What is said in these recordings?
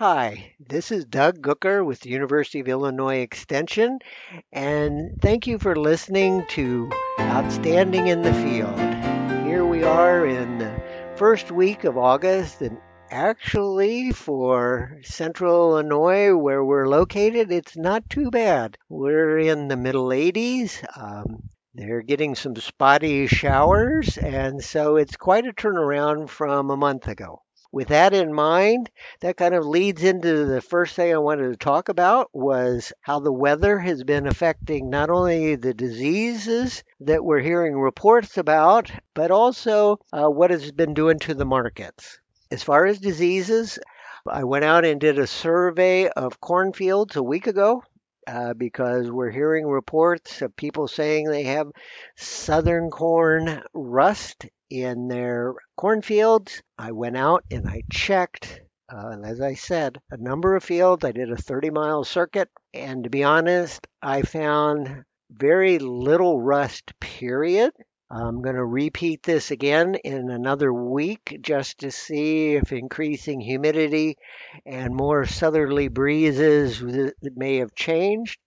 Hi, this is Doug Gucker with the University of Illinois Extension, and thank you for listening to Outstanding in the Field. Here we are in the first week of August, and actually for central Illinois, where we're located, it's not too bad. We're in the middle 80s. Um, they're getting some spotty showers, and so it's quite a turnaround from a month ago with that in mind, that kind of leads into the first thing I wanted to talk about was how the weather has been affecting not only the diseases that we're hearing reports about, but also uh, what it's been doing to the markets. As far as diseases, I went out and did a survey of cornfields a week ago uh, because we're hearing reports of people saying they have southern corn rust in their cornfields. I went out and I checked, uh, and as I said, a number of fields. I did a 30 mile circuit, and to be honest, I found very little rust, period. I'm going to repeat this again in another week just to see if increasing humidity and more southerly breezes may have changed.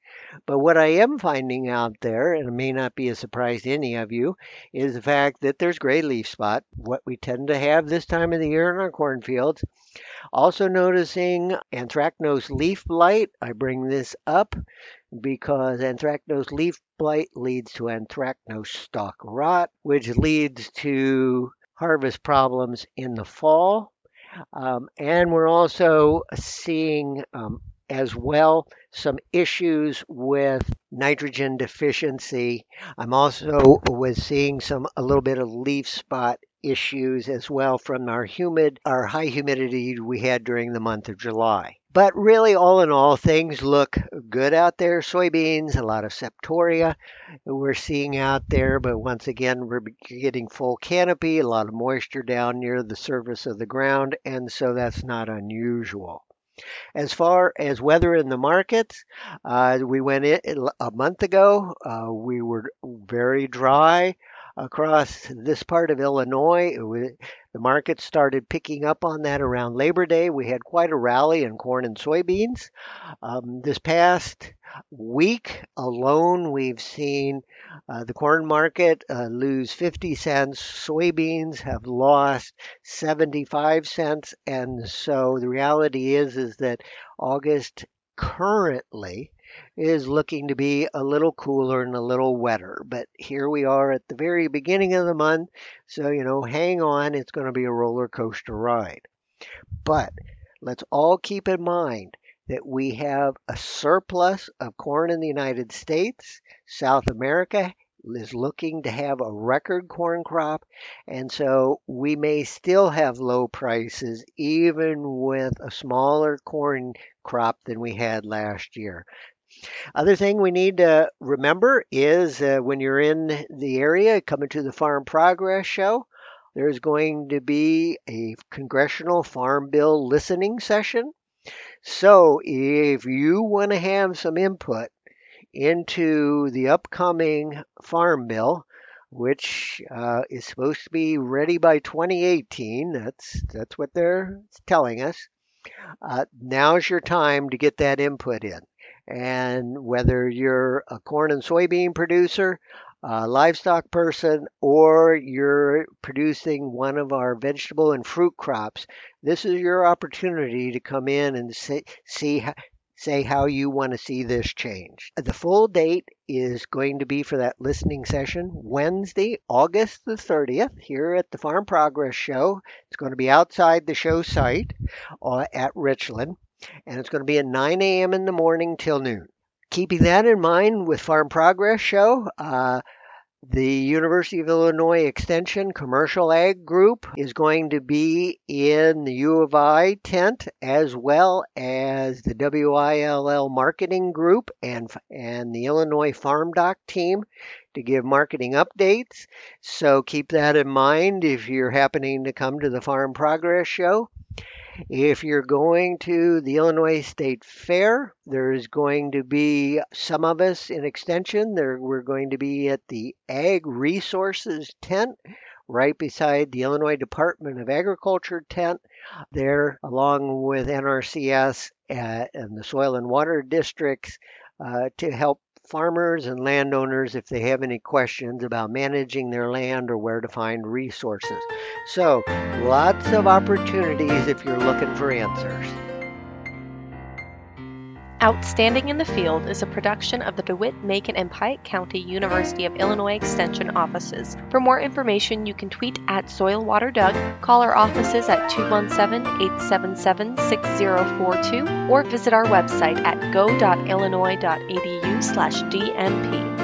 But what I am finding out there, and it may not be a surprise to any of you, is the fact that there's gray leaf spot, what we tend to have this time of the year in our cornfields. Also noticing anthracnose leaf blight. I bring this up because anthracnose leaf blight leads to anthracnose stalk rot, which leads to harvest problems in the fall. Um, and we're also seeing um, as well some issues with nitrogen deficiency. I'm also was seeing some a little bit of leaf spot issues as well from our humid our high humidity we had during the month of July. But really all in all things look good out there. Soybeans, a lot of septoria we're seeing out there, but once again we're getting full canopy, a lot of moisture down near the surface of the ground, and so that's not unusual. As far as weather in the market, uh, we went in a month ago. Uh, we were very dry across this part of Illinois. The market started picking up on that around Labor Day. We had quite a rally in corn and soybeans. Um, this past week alone, we've seen uh, the corn market uh, lose 50 cents. Soybeans have lost 75 cents. And so the reality is, is that August currently is looking to be a little cooler and a little wetter. But here we are at the very beginning of the month. So, you know, hang on. It's going to be a roller coaster ride. But let's all keep in mind that we have a surplus of corn in the United States. South America is looking to have a record corn crop, and so we may still have low prices even with a smaller corn crop than we had last year. Other thing we need to remember is uh, when you're in the area coming to the Farm Progress Show, there's going to be a congressional farm bill listening session. So if you want to have some input into the upcoming farm bill, which uh, is supposed to be ready by 2018, that's that's what they're telling us. Uh, now's your time to get that input in. And whether you're a corn and soybean producer, a livestock person, or you're producing one of our vegetable and fruit crops, this is your opportunity to come in and see, see say how you want to see this change. The full date is going to be for that listening session Wednesday, August the 30th, here at the Farm Progress Show. It's going to be outside the show site uh, at Richland and it's going to be at 9 a.m. in the morning till noon. Keeping that in mind with Farm Progress Show, uh, the University of Illinois Extension Commercial Ag Group is going to be in the U of I tent as well as the WILL Marketing Group and, and the Illinois Farm Doc team to give marketing updates. So keep that in mind if you're happening to come to the Farm Progress Show. If you're going to the Illinois State Fair, there's going to be some of us in extension. There, we're going to be at the Ag Resources tent right beside the Illinois Department of Agriculture tent there, along with NRCS and the soil and water districts uh, to help farmers and landowners if they have any questions about managing their land or where to find resources. So, lots of opportunities if you're looking for answers. Outstanding in the Field is a production of the DeWitt, Macon, and Piatt County University of Illinois Extension offices. For more information, you can tweet at SoilWaterDoug, call our offices at 217-877-6042, or visit our website at go.illinois.edu slash DMP.